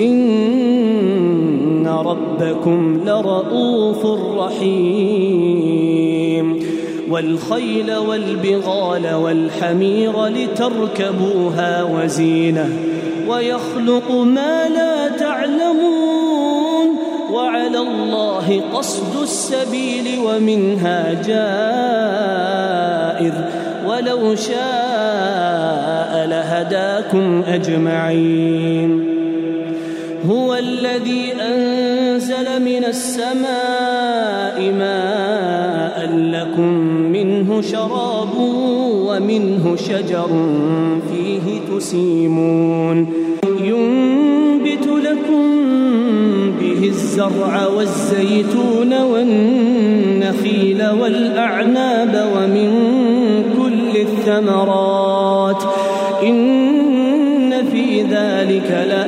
إن ربكم لرؤوف رحيم والخيل والبغال والحمير لتركبوها وزينة ويخلق ما لا تعلمون وعلى الله قصد السبيل ومنها جائر ولو شاء لهداكم أجمعين هو الذي أنزل من السماء ماء لكم منه شراب ومنه شجر فيه تسيمون. ينبت لكم به الزرع والزيتون والنخيل والأعناب ومن كل الثمرات. إن في ذلك لآية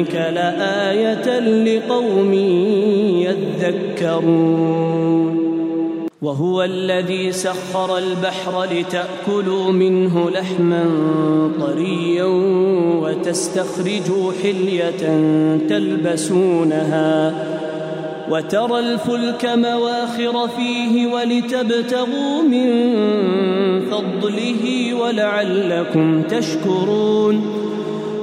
ذلك لآية لقوم يذكرون. وهو الذي سخر البحر لتأكلوا منه لحما طريا وتستخرجوا حلية تلبسونها. وترى الفلك مواخر فيه ولتبتغوا من فضله ولعلكم تشكرون.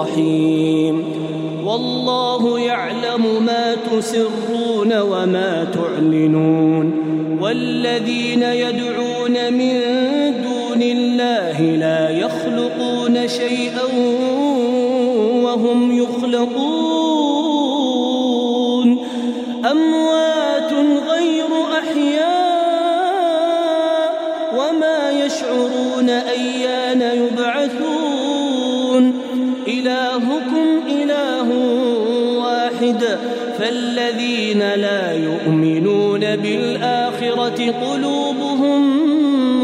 رحيم والله يعلم ما تسرون وما تعلنون. والذين يدعون من دون الله لا يخلقون شيئا وهم يخلقون. اموات بالآخرة قلوبهم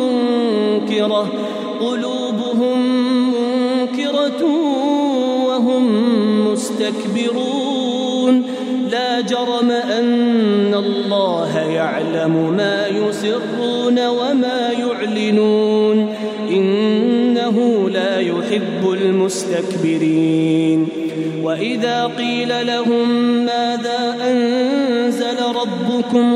منكرة قلوبهم منكرة وهم مستكبرون. لا جرم أن الله يعلم ما يسرون وما يعلنون إنه لا يحب المستكبرين. وإذا قيل لهم ماذا أنزل ربكم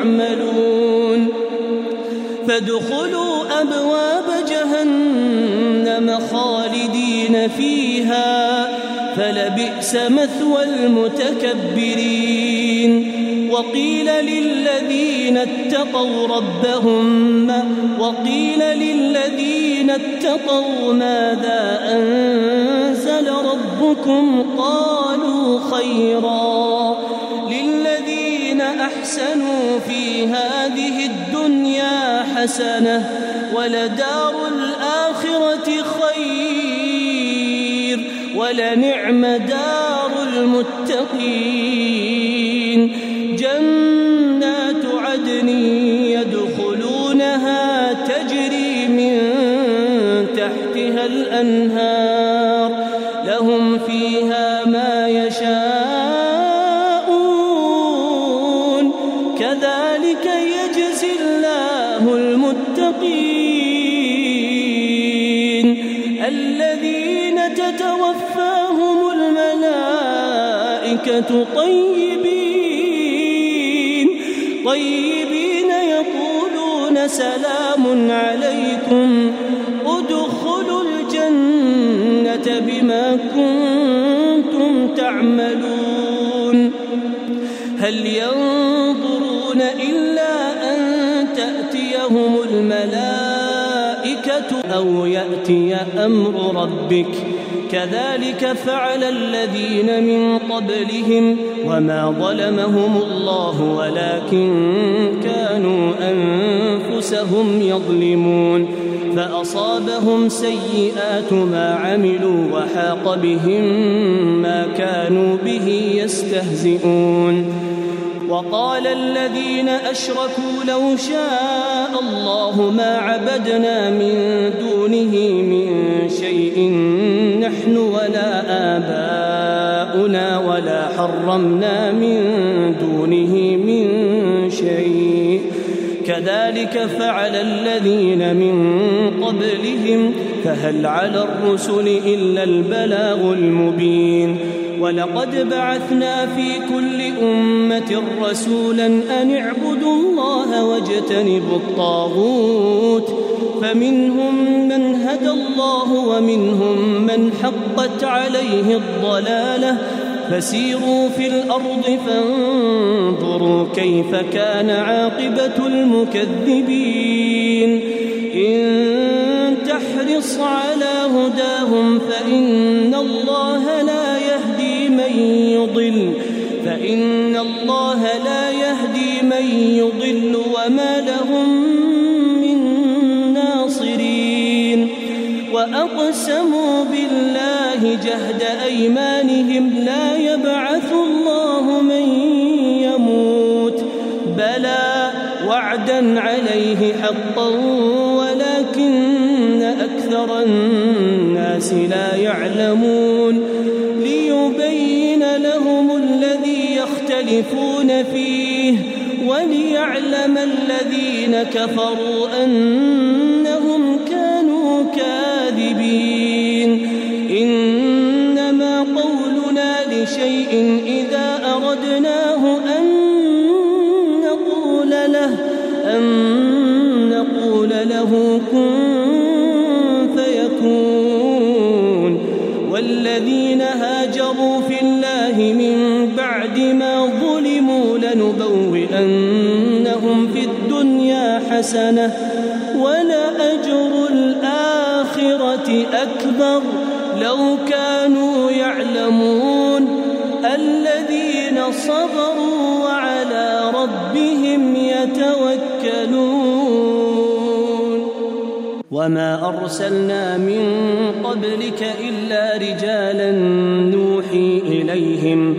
تعملون فادخلوا أبواب جهنم خالدين فيها فلبئس مثوى المتكبرين. وقيل للذين اتقوا ربهم وقيل للذين اتقوا ماذا أنزل ربكم؟ قالوا خيرا. أحسنوا في هذه الدنيا حسنة ولدار الآخرة خير ولنعم دار المتقين جنات عدن يدخلونها تجري من تحتها الأنهار كذلك يجزي الله المتقين. الذين تتوفاهم الملائكة طيبين. طيبين يقولون سلام عليكم. ادخلوا الجنة بما كنتم تعملون. هل ينظرون أو يأتي أمر ربك. كذلك فعل الذين من قبلهم وما ظلمهم الله ولكن كانوا أنفسهم يظلمون. فأصابهم سيئات ما عملوا وحاق بهم ما كانوا به يستهزئون. وقال الذين أشركوا لو شاء الله ما عبدنا من دونه من شيء نحن ولا آباؤنا ولا حرمنا من دونه من شيء. كذلك فعل الذين من قبلهم فهل على الرسل إلا البلاغ المبين. ولقد بعثنا في كل أمة رسولا أن اعبدوا الله واجتنبوا الطاغوت فمنهم من هدى الله ومنهم من حقت عليه الضلالة. فسيروا في الأرض فانظروا كيف كان عاقبة المكذبين. إن تحرص على هداهم فإن الله لا يهدي من يضل. فإن الله وما لهم وأقسموا بالله جهد أيمانهم لا يبعث الله من يموت بلى وعدا عليه حقا ولكن أكثر الناس لا يعلمون ليبين لهم الذي يختلفون فيه وليعلم الذين كفروا أنهم حسنة ولأجر الآخرة أكبر. لو كانوا يعلمون الذين صبروا وعلى ربهم يتوكلون. وما أرسلنا من قبلك إلا رجالا نوحي إليهم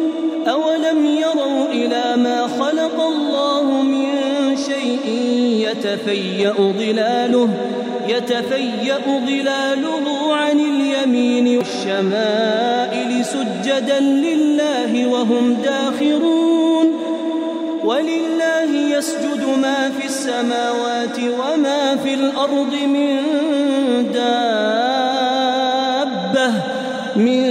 أولم يروا إلى ما خلق الله من شيء يتفيأ ظلاله يتفيأ ظلاله عن اليمين والشمائل سجدا لله وهم داخرون. ولله يسجد ما في السماوات وما في الأرض من دابة من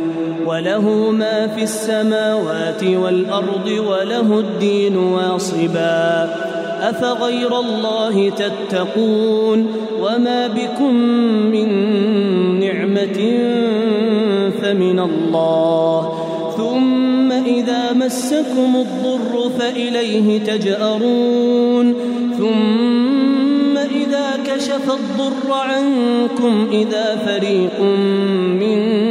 وله ما في السماوات والأرض وله الدين واصبا. أفغير الله تتقون وما بكم من نعمة فمن الله. ثم إذا مسكم الضر فإليه تجأرون. ثم إذا كشف الضر عنكم إذا فريق منكم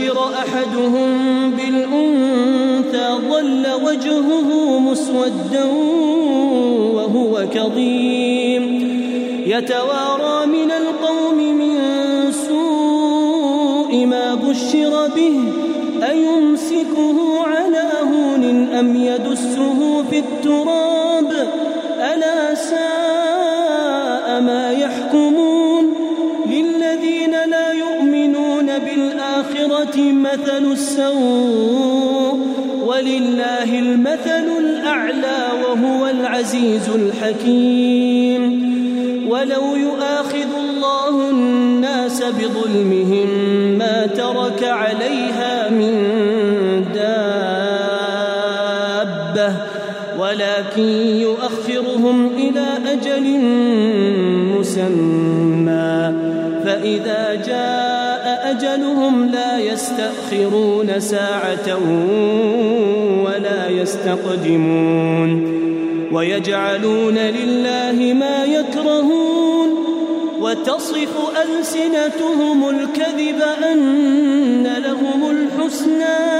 بشر أحدهم بالأنثى ظل وجهه مسودا وهو كظيم. يتوارى من القوم من سوء ما بشر به أيمسكه على هون أم يدسه في التراب؟ ألا ساء ما يحكمون؟ مثل السوء ولله المثل الأعلى وهو العزيز الحكيم. ولو يؤاخذ الله الناس بظلمهم ما ترك عليها من دابة ولكن يؤخرهم إلى أجل مسمى. فإذا أجلهم لا يستأخرون ساعة ولا يستقدمون ويجعلون لله ما يكرهون وتصف ألسنتهم الكذب أن لهم الحسنى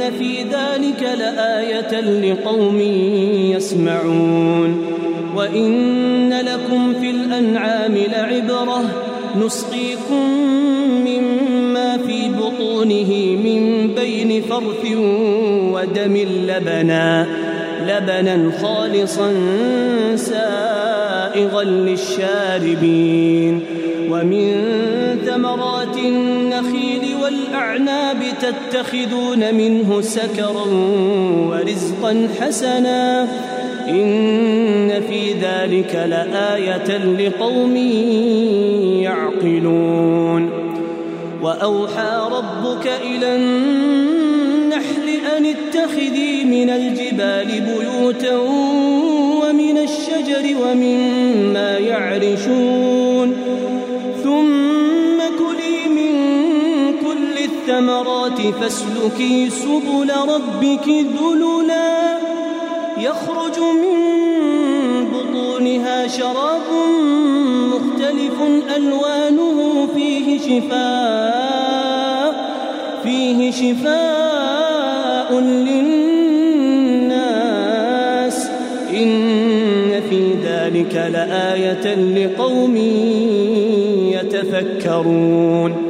في ذلك لآية لقوم يسمعون. وإن لكم في الأنعام لعبرة نسقيكم مما في بطونه من بين فرث ودم لبنا لبنا خالصا سائغا للشاربين. ومن ثمرات النخيل والأعناب تتخذون منه سكرا ورزقا حسنا. إن في ذلك لآية لقوم يعقلون. وأوحى ربك إلى النحل أن اتخذي من الجبال بيوتا ومن الشجر ومما يعرشون. الثمرات فاسلكي سبل ربك ذللا. يخرج من بطونها شراب مختلف ألوانه فيه شفاء فيه شفاء للناس. إن في ذلك لآية لقوم يتفكرون.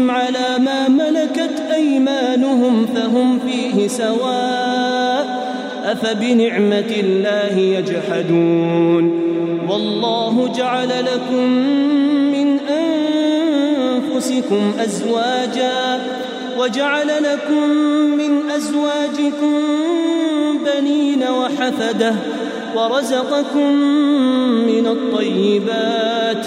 رزقهم على ما ملكت أيمانهم فهم فيه سواء أفبنعمة الله يجحدون والله جعل لكم من أنفسكم أزواجا وجعل لكم من أزواجكم بنين وحفدة ورزقكم من الطيبات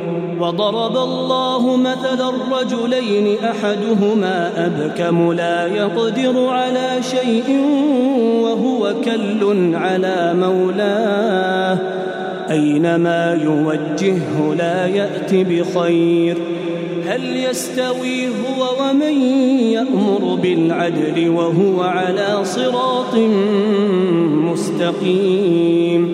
وضرب الله مثلا رجلين أحدهما أبكم لا يقدر على شيء وهو كل على مولاه. أينما يوجهه لا يأت بخير. هل يستوي هو ومن يأمر بالعدل وهو على صراط مستقيم؟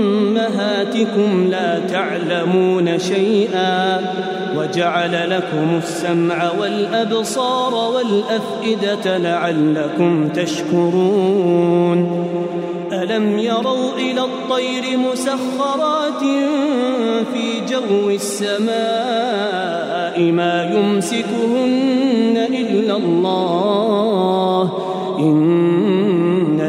أمهاتكم لا تعلمون شيئا وجعل لكم السمع والأبصار والأفئدة لعلكم تشكرون ألم يروا إلى الطير مسخرات في جو السماء ما يمسكهن إلا الله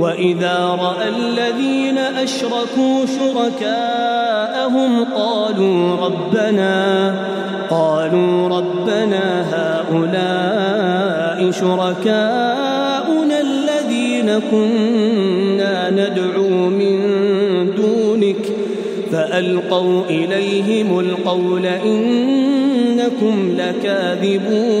وإذا رأى الذين أشركوا شركاءهم قالوا ربنا قالوا ربنا هؤلاء شركاؤنا الذين كنا ندعو من دونك فألقوا إليهم القول إنكم لكاذبون.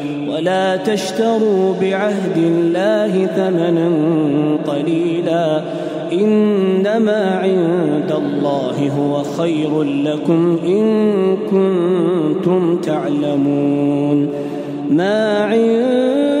ولا تشتروا بعهد الله ثمنا قليلا. إنما عند الله هو خير لكم إن كنتم تعلمون. ما عندكم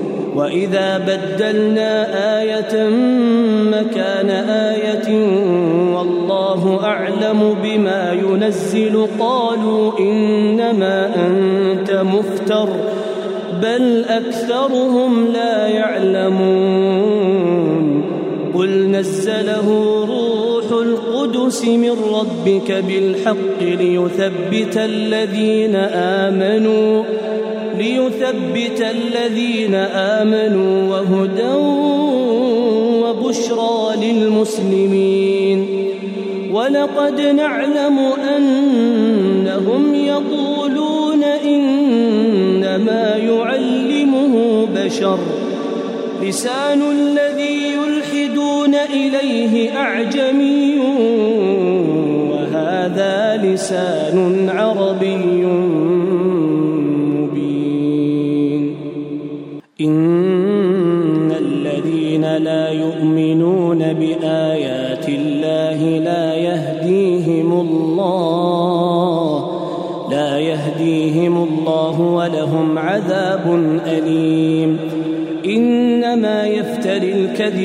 وإذا بدلنا آية مكان آية والله أعلم بما ينزل قالوا إنما أنت مفتر بل أكثرهم لا يعلمون قل نزله روح القدس من ربك بالحق ليثبت الذين آمنوا ليثبت الذين آمنوا وهدى وبشرى للمسلمين. ولقد نعلم أنهم يقولون إنما يعلمه بشر. لسان الذي يلحدون إليه أعجمي. وهذا لسان عربي.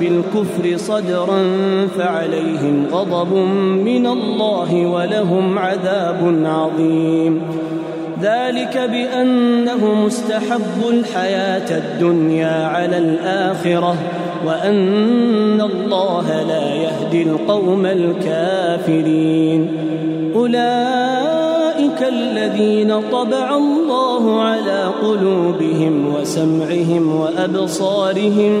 بالكفر صدرا فعليهم غضب من الله ولهم عذاب عظيم. ذلك بانهم استحبوا الحياة الدنيا على الآخرة وأن الله لا يهدي القوم الكافرين. أولئك الذين طبع الله على قلوبهم وسمعهم وأبصارهم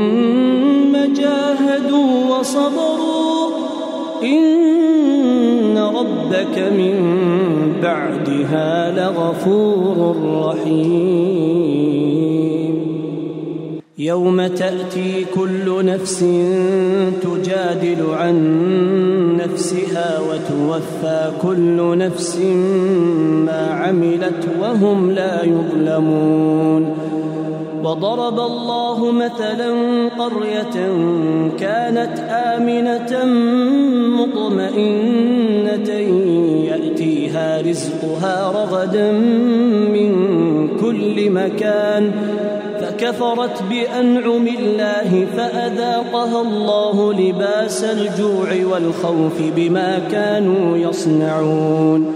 من بعدها لغفور رحيم. يوم تأتي كل نفس تجادل عن نفسها وتوفى كل نفس ما عملت وهم لا يظلمون. وضرب الله مثلا قرية كانت آمنة مطمئنة يأتيها رزقها رغدا من كل مكان فكفرت بأنعم الله فأذاقها الله لباس الجوع والخوف بما كانوا يصنعون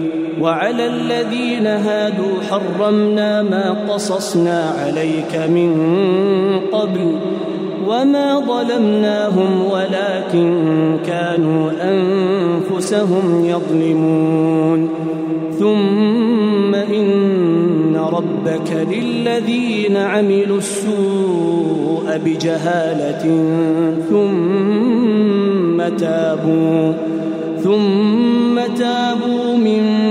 وعلى الذين هادوا حرمنا ما قصصنا عليك من قبل وما ظلمناهم ولكن كانوا أنفسهم يظلمون. ثم إن ربك للذين عملوا السوء بجهالة ثم تابوا ثم تابوا من